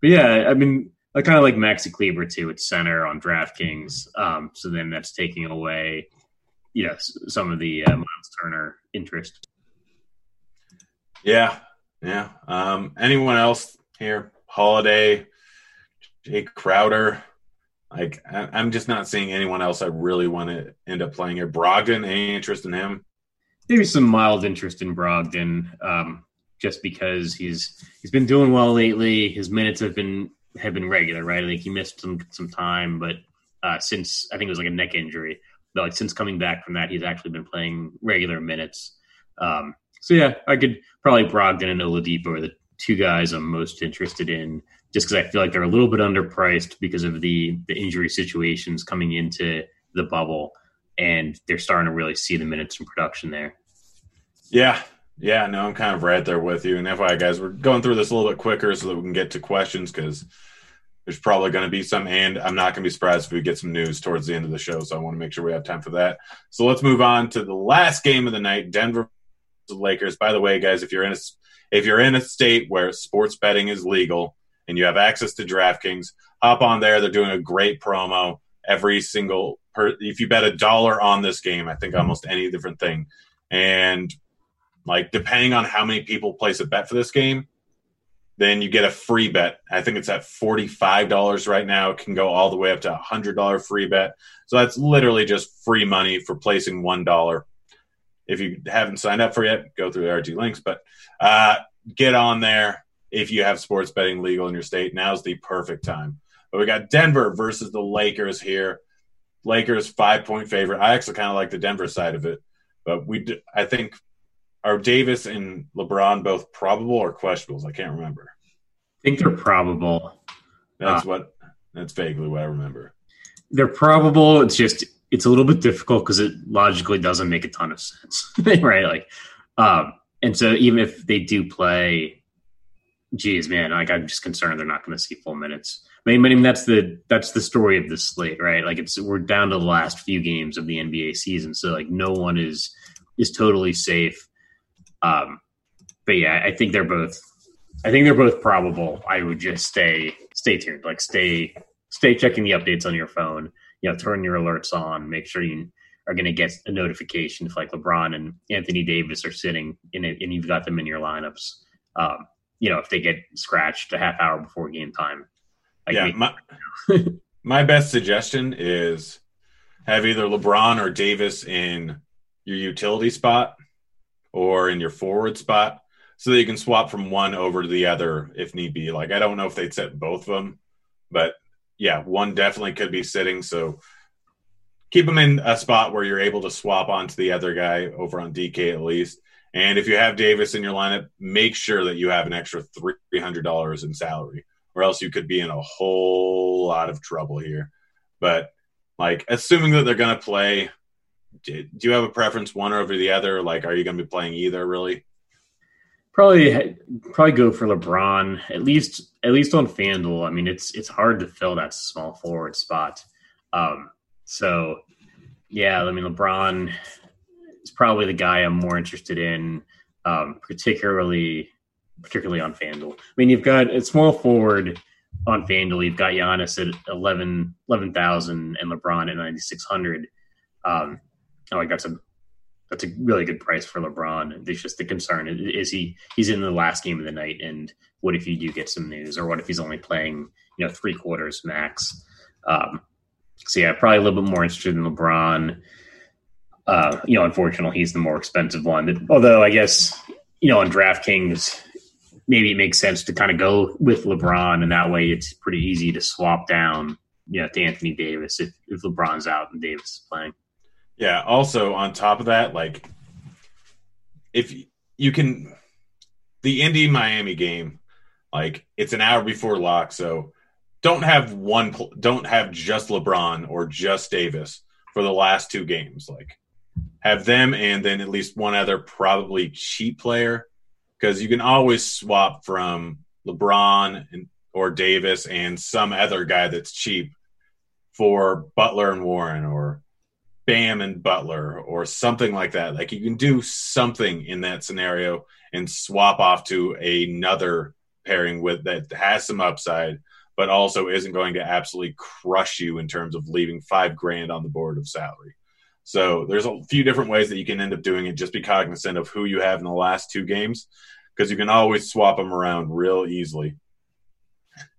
but yeah, I mean, I kind of like Maxi Kleber too. It's center on DraftKings, um, so then that's taking away yes, some of the uh, Miles Turner interest. Yeah, yeah. Um, anyone else here? Holiday, Jae Crowder. Like, I, am just not seeing anyone else I really want to end up playing here. Brogdon, any interest in him? Maybe some mild interest in Brogdon, um, just because he's he's been doing well lately. His minutes have been have been regular, right? I think he missed some some time, but uh, since I think it was like a neck injury, like since coming back from that, he's actually been playing regular minutes. Um, so yeah, I could probably Brogdon and Oladipo are the two guys I'm most interested in, just because I feel like they're a little bit underpriced because of the the injury situations coming into the bubble, and they're starting to really see the minutes in production there. Yeah, yeah, no, I'm kind of right there with you. And FYI, guys, we're going through this a little bit quicker so that we can get to questions because there's probably going to be some, and I'm not going to be surprised if we get some news towards the end of the show. So I want to make sure we have time for that. So let's move on to the last game of the night: Denver Lakers. By the way, guys, if you're in a if you're in a state where sports betting is legal and you have access to DraftKings, hop on there. They're doing a great promo every single per. If you bet a dollar on this game, I think almost any different thing, and like depending on how many people place a bet for this game then you get a free bet. I think it's at $45 right now. It can go all the way up to a $100 free bet. So that's literally just free money for placing $1. If you haven't signed up for yet, go through the RG links, but uh, get on there. If you have sports betting legal in your state, now's the perfect time. But we got Denver versus the Lakers here. Lakers five point favorite. I actually kind of like the Denver side of it, but we I think are Davis and LeBron both probable or questionables? I can't remember. I think they're probable. That's uh, what. That's vaguely what I remember. They're probable. It's just it's a little bit difficult because it logically doesn't make a ton of sense, right? Like, um, and so even if they do play, geez, man, like I'm just concerned they're not going to see full minutes. I mean, I mean, that's the that's the story of this slate, right? Like, it's we're down to the last few games of the NBA season, so like no one is is totally safe. Um, but yeah, I think they're both. I think they're both probable. I would just stay stay tuned. Like stay stay checking the updates on your phone. You know, turn your alerts on. Make sure you are going to get a notification if like LeBron and Anthony Davis are sitting in it and you've got them in your lineups. Um, you know, if they get scratched a half hour before game time. Like yeah, my, my best suggestion is have either LeBron or Davis in your utility spot or in your forward spot so that you can swap from one over to the other if need be. Like I don't know if they'd set both of them, but yeah, one definitely could be sitting. So keep them in a spot where you're able to swap onto the other guy over on DK at least. And if you have Davis in your lineup, make sure that you have an extra three hundred dollars in salary, or else you could be in a whole lot of trouble here. But like assuming that they're going to play do you have a preference one over the other? Like, are you going to be playing either really? Probably, probably go for LeBron at least. At least on Fanduel. I mean, it's it's hard to fill that small forward spot. Um, so, yeah, I mean, LeBron is probably the guy I'm more interested in, um, particularly particularly on Fanduel. I mean, you've got a small forward on Fanduel. You've got Giannis at 11 11,000 and LeBron at 9,600. Um, I like that's a that's a really good price for LeBron. It's just the concern is he he's in the last game of the night, and what if you do get some news, or what if he's only playing you know three quarters max? Um, so yeah, probably a little bit more interested in LeBron. uh, you know, unfortunately, he's the more expensive one. Although I guess you know, on DraftKings, maybe it makes sense to kind of go with LeBron, and that way it's pretty easy to swap down, you know, to Anthony Davis if if LeBron's out and Davis is playing. Yeah. Also, on top of that, like if you can, the Indy Miami game, like it's an hour before lock, so don't have one, don't have just LeBron or just Davis for the last two games. Like have them and then at least one other probably cheap player because you can always swap from LeBron and, or Davis and some other guy that's cheap for Butler and Warren or Bam and Butler or something like that. Like you can do something in that scenario and swap off to another pairing with that has some upside, but also isn't going to absolutely crush you in terms of leaving five grand on the board of salary. So there's a few different ways that you can end up doing it. Just be cognizant of who you have in the last two games because you can always swap them around real easily.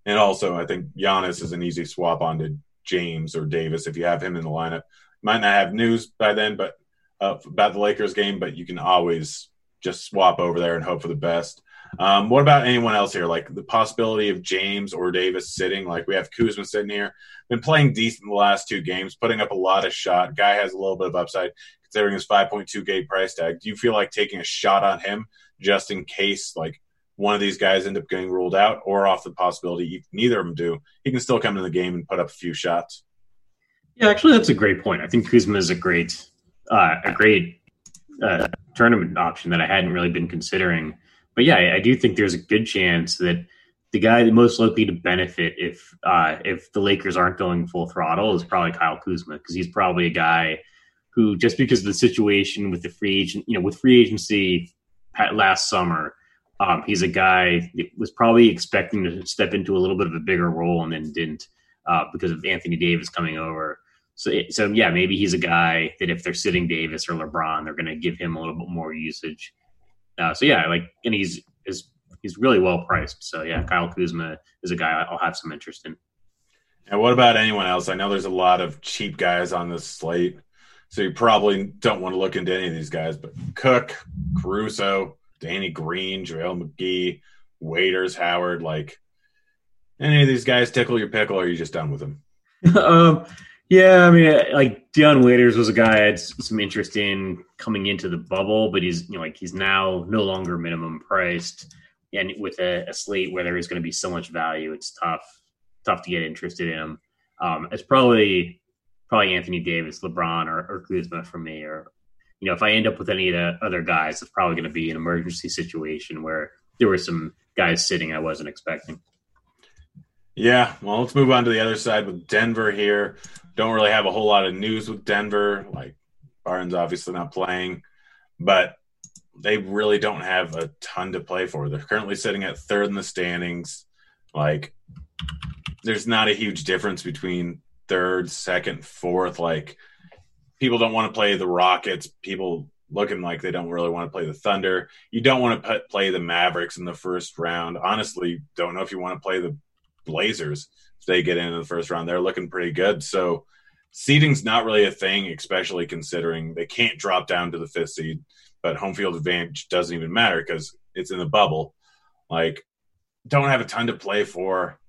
And also, I think Giannis is an easy swap onto James or Davis if you have him in the lineup. Might not have news by then, but uh, about the Lakers game, but you can always just swap over there and hope for the best. Um, what about anyone else here? Like the possibility of James or Davis sitting. Like we have Kuzma sitting here, been playing decent the last two games, putting up a lot of shot. Guy has a little bit of upside considering his 5.2 gate price tag. Do you feel like taking a shot on him just in case like one of these guys end up getting ruled out, or off the possibility neither of them do, he can still come in the game and put up a few shots? Yeah, actually, that's a great point. I think Kuzma is a great, uh, a great uh, tournament option that I hadn't really been considering but yeah, I, I do think there's a good chance that the guy that most likely to benefit if uh, if the Lakers aren't going full throttle is probably Kyle Kuzma because he's probably a guy who just because of the situation with the free agent, you know, with free agency last summer, um, he's a guy that was probably expecting to step into a little bit of a bigger role and then didn't uh, because of Anthony Davis coming over. So, so yeah, maybe he's a guy that if they're sitting Davis or LeBron, they're going to give him a little bit more usage. Uh, so yeah, like, and he's is he's really well priced. So yeah, Kyle Kuzma is a guy I'll have some interest in. And what about anyone else? I know there's a lot of cheap guys on this slate, so you probably don't want to look into any of these guys. But Cook, Caruso, Danny Green, JaVale McGee, Waiters, Howard, like any of these guys tickle your pickle, or are you just done with them? um, yeah, I mean, like Dion Waiters was a guy I had some interest in coming into the bubble, but he's you know like he's now no longer minimum priced, and with a, a slate where there is going to be so much value, it's tough tough to get interested in him. Um, it's probably probably Anthony Davis, LeBron, or, or Kuzma for me. Or you know, if I end up with any of the other guys, it's probably going to be an emergency situation where there were some guys sitting I wasn't expecting. Yeah, well, let's move on to the other side with Denver here. Don't really have a whole lot of news with Denver. Like Barnes obviously not playing, but they really don't have a ton to play for. They're currently sitting at third in the standings. Like there's not a huge difference between third, second, fourth. Like people don't want to play the Rockets. People looking like they don't really want to play the Thunder. You don't want to put, play the Mavericks in the first round. Honestly, don't know if you want to play the Blazers if they get into the first round. They're looking pretty good. So seeding's not really a thing, especially considering they can't drop down to the fifth seed, but home field advantage doesn't even matter because it's in the bubble. Like, don't have a ton to play for.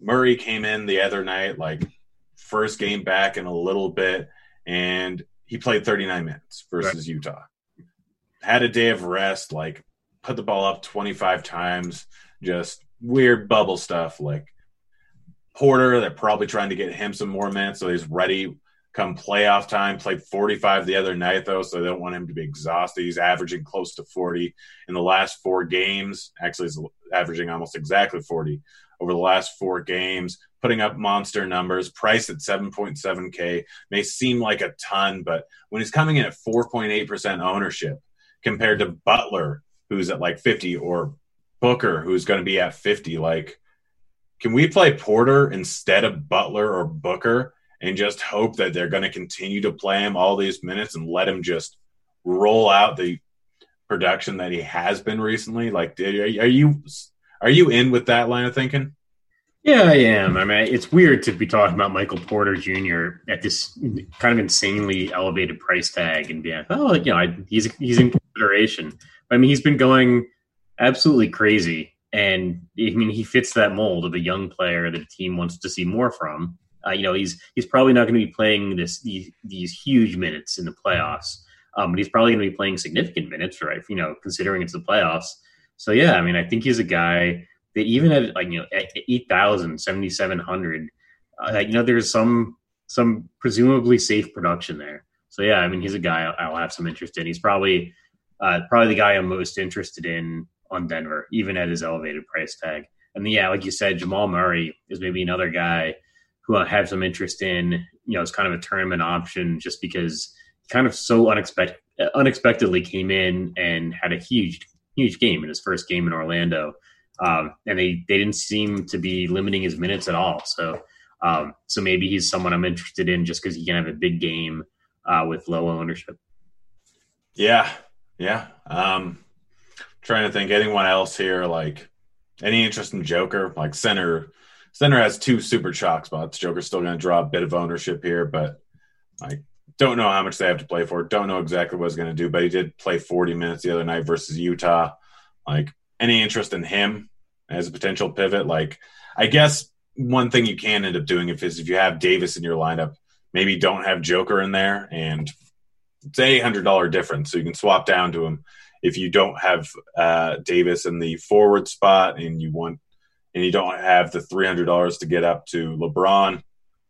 Murray came in the other night, like first game back in a little bit, and he played 39 minutes versus right. Utah. Had a day of rest, like put the ball up 25 times, just weird bubble stuff like Porter. They're probably trying to get him some more minutes so he's ready come playoff time. Played 45 the other night though, so they don't want him to be exhausted. He's averaging close to 40 in the last four games. Actually, he's averaging almost exactly 40 over the last four games, putting up monster numbers. Price at 7.7K may seem like a ton, but when he's coming in at 4.8% ownership compared to Butler, who's at like 50, or Booker, who's going to be at 50. Like, can we play Porter instead of Butler or Booker and just hope that they're going to continue to play him all these minutes and let him just roll out the production that he has been recently? Like, are you are you in with that line of thinking? Yeah, I am. I mean, it's weird to be talking about Michael Porter Jr. at this kind of insanely elevated price tag and be like, oh, you know, I, he's he's in consideration. I mean, he's been going absolutely crazy, and I mean, he fits that mold of a young player that a team wants to see more from. Uh, you know, he's he's probably not going to be playing this these, these huge minutes in the playoffs, um, but he's probably going to be playing significant minutes, right? You know, considering it's the playoffs. So yeah, I mean, I think he's a guy that even at like you know at 8,000, 7,700, uh, you know, there's some some presumably safe production there. So yeah, I mean, he's a guy I'll, I'll have some interest in. He's probably uh, probably the guy I'm most interested in on Denver, even at his elevated price tag. And yeah, like you said, Jamal Murray is maybe another guy who I have some interest in. You know, it's kind of a tournament option just because he kind of so unexpected unexpectedly came in and had a huge huge game in his first game in Orlando um, and they they didn't seem to be limiting his minutes at all. So um, so maybe he's someone I'm interested in just because he can have a big game uh, with low ownership. Yeah, yeah. Um, trying to think anyone else here like any interest in Joker like center. Center has two super chalk spots. Joker's still going to draw a bit of ownership here, but I don't know how much they have to play for. Don't know exactly what he's going to do, but he did play 40 minutes the other night versus Utah. Like any interest in him as a potential pivot? Like, I guess one thing you can end up doing if is if you have Davis in your lineup, maybe don't have Joker in there, and it's a hundred dollar difference, so you can swap down to him if you don't have uh, Davis in the forward spot and you want and you don't have the three hundred dollars to get up to LeBron.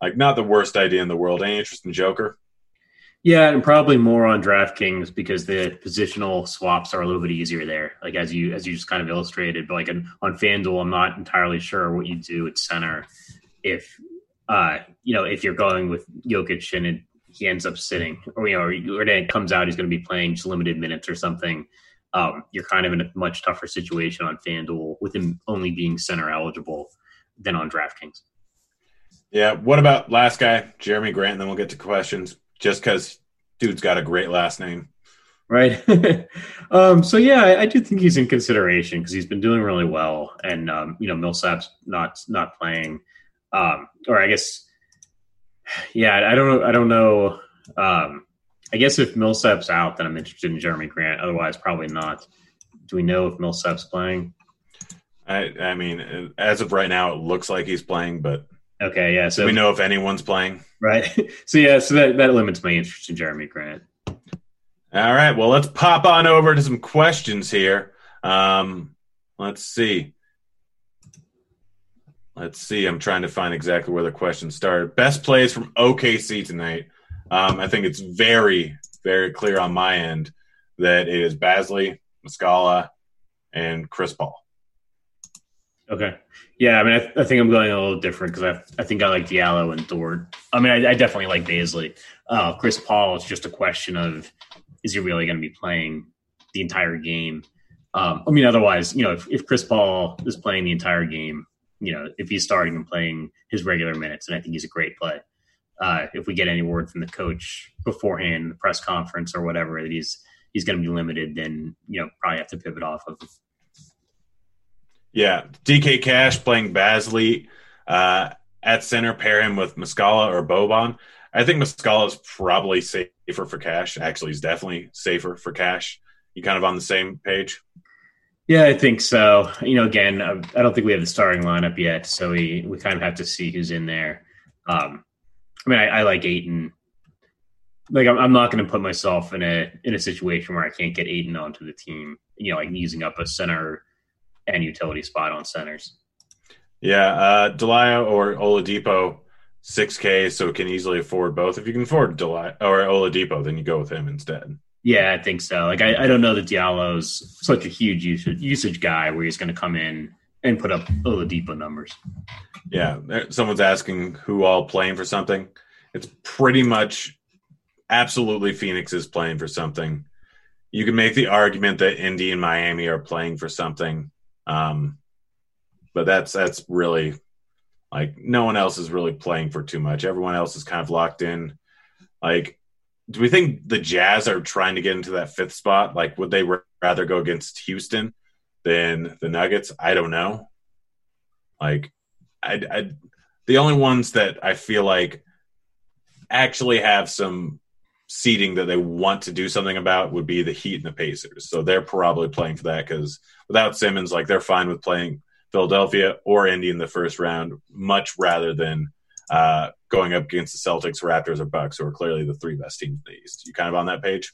Like, not the worst idea in the world. Any interest in Joker? Yeah, and probably more on DraftKings because the positional swaps are a little bit easier there. Like as you as you just kind of illustrated, but like on, on FanDuel, I'm not entirely sure what you do at center if uh you know if you're going with Jokic and it, he ends up sitting, or you know, or it comes out he's going to be playing just limited minutes or something. Um, you're kind of in a much tougher situation on FanDuel with him only being center eligible than on DraftKings. Yeah. What about last guy, Jerami Grant? And then we'll get to questions just because dude's got a great last name. Right. um, so yeah, I, I, do think he's in consideration because he's been doing really well, and um, you know Millsap's not not playing, um, or I guess, yeah, I don't know. I don't know. I guess if Millsap's out, then I'm interested in Jerami Grant. Otherwise, probably not. Do we know if Millsap's playing? I, I mean, as of right now, it looks like he's playing, but Okay, yeah. So we know if anyone's playing, right? So yeah, so that that limits my interest in Jerami Grant. All right, well, let's pop on over to some questions here. Um, let's see. Let's see. I'm trying to find exactly where the question started. Best plays from OKC tonight. Um, I think it's very, very clear on my end that it is Bazley, Muscala, and Chris Paul. Okay. Yeah, I mean, I, th- I think I'm going a little different because I, I think I like Diallo and Dort. I mean, I, I definitely like Bazley. Uh, Chris Paul is just a question of is he really going to be playing the entire game? Um, I mean, otherwise, you know, if, if Chris Paul is playing the entire game, you know, if he's starting and playing his regular minutes, and I think he's a great play. Uh, if we get any word from the coach beforehand, the press conference or whatever, that he's he's going to be limited, then you know probably have to pivot off of yeah, DK Cash playing Bazley uh, at center, pair him with Muscala or Boban. I think Muscala is probably safer for Cash. Actually, he's definitely safer for Cash. You kind of on the same page? Yeah, I think so. You know, again, I don't think we have the starting lineup yet, so we we kind of have to see who's in there. Um, I mean, I, I like Ayton. Like, I'm, I'm not going to put myself in a in a situation where I can't get Ayton onto the team. You know, like using up a center and utility spot on centers. Yeah, uh, Diallo or Oladipo, six K, so can easily afford both. If you can afford Diallo or Oladipo, then you go with him instead. Yeah, I think so. Like, I, I don't know that Diallo's such a huge usage, usage guy where he's going to come in and put up Oladipo numbers. Yeah, someone's asking who all playing for something. It's pretty much absolutely Phoenix is playing for something. You can make the argument that Indy and Miami are playing for something. Um, but that's that's really like no one else is really playing for too much. Everyone else is kind of locked in. Like, do we think the Jazz are trying to get into that fifth spot? Like, would they rather go against Houston than the Nuggets? I don't know. Like, I, I the only ones that I feel like actually have some seating that they want to do something about would be the Heat and the Pacers. So they're probably playing for that because without Simmons, like they're fine with playing Philadelphia or Indy in the first round, much rather than uh, going up against the Celtics, Raptors, or Bucks, who are clearly the three best teams in the East. You kind of on that page?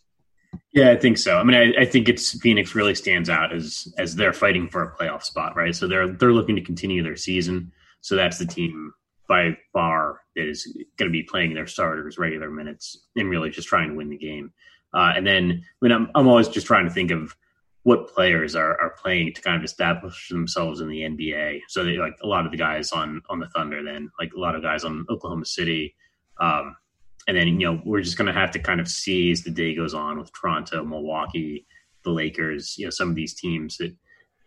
Yeah, I think so. I mean, I, I, think it's Phoenix really stands out as as they're fighting for a playoff spot, right? So they're they're looking to continue their season. So that's the team by far that is going to be playing their starters regular minutes and really just trying to win the game. Uh, and then, I mean, I'm I'm always just trying to think of what players are, are playing to kind of establish themselves in the NBA. So they, like a lot of the guys on on the Thunder, then like a lot of guys on Oklahoma City. Um, and then you know we're just going to have to kind of see as the day goes on with Toronto, Milwaukee, the Lakers. You know, some of these teams that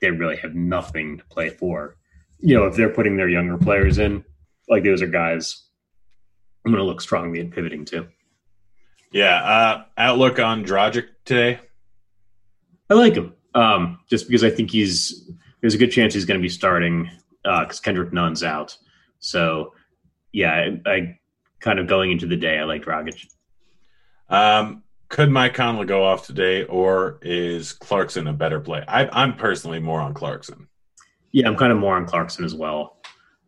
they really have nothing to play for. You know, if they're putting their younger players in, like those are guys I'm going to look strongly at pivoting to. Yeah. Uh, outlook on Dragic today. I like him um, just because I think he's there's a good chance he's going to be starting because uh, Kendrick Nunn's out. So yeah, I, I, kind of going into the day, I like Dragic. Um, could Mike Conley go off today, or is Clarkson a better play? I, am personally more on Clarkson. Yeah, I'm kind of more on Clarkson as well.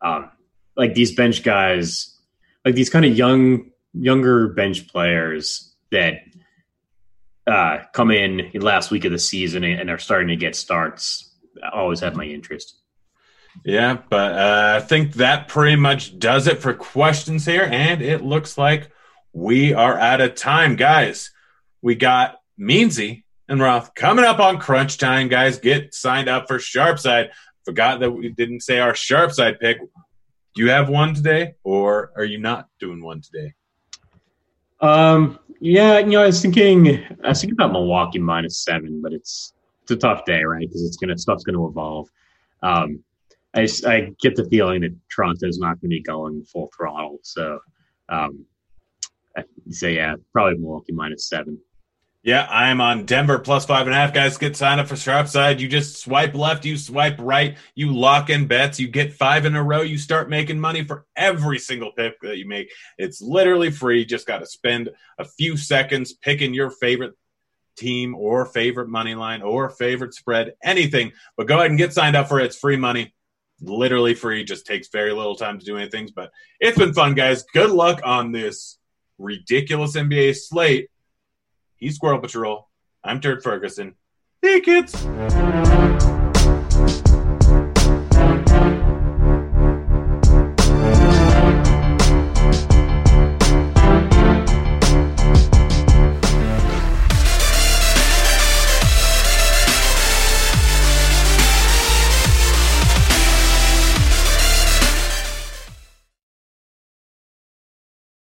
Um, like these bench guys, like these kind of young, younger bench players that uh, come in last week of the season and are starting to get starts always have my interest. Yeah, but uh, I think that pretty much does it for questions here. And it looks like we are out of time, guys. We got Meansy and Roth coming up on crunch time, guys. Get signed up for Sharpside. Forgot that we didn't say our Sharpside pick. Do you have one today, or are you not doing one today? Um, yeah, you know, I was thinking, I was thinking about Milwaukee minus seven, but it's it's a tough day, right? Because it's gonna stuff's gonna evolve. Um, I I get the feeling that Toronto's not going to be going full throttle, so um, yeah, probably Milwaukee minus seven. Yeah, I am on Denver plus five and a half. Guys, get signed up for Sharpside. You just swipe left, you swipe right, you lock in bets, you get five in a row, you start making money for every single pick that you make. It's literally free. Just got to spend a few seconds picking your favorite team or favorite money line or favorite spread, anything. But go ahead and get signed up for it. It's free money. Literally free. Just takes very little time to do anything. But it's been fun, guys. Good luck on this ridiculous NBA slate. He's Squirrel Patrol. I'm Turd Ferguson. Hey, kids.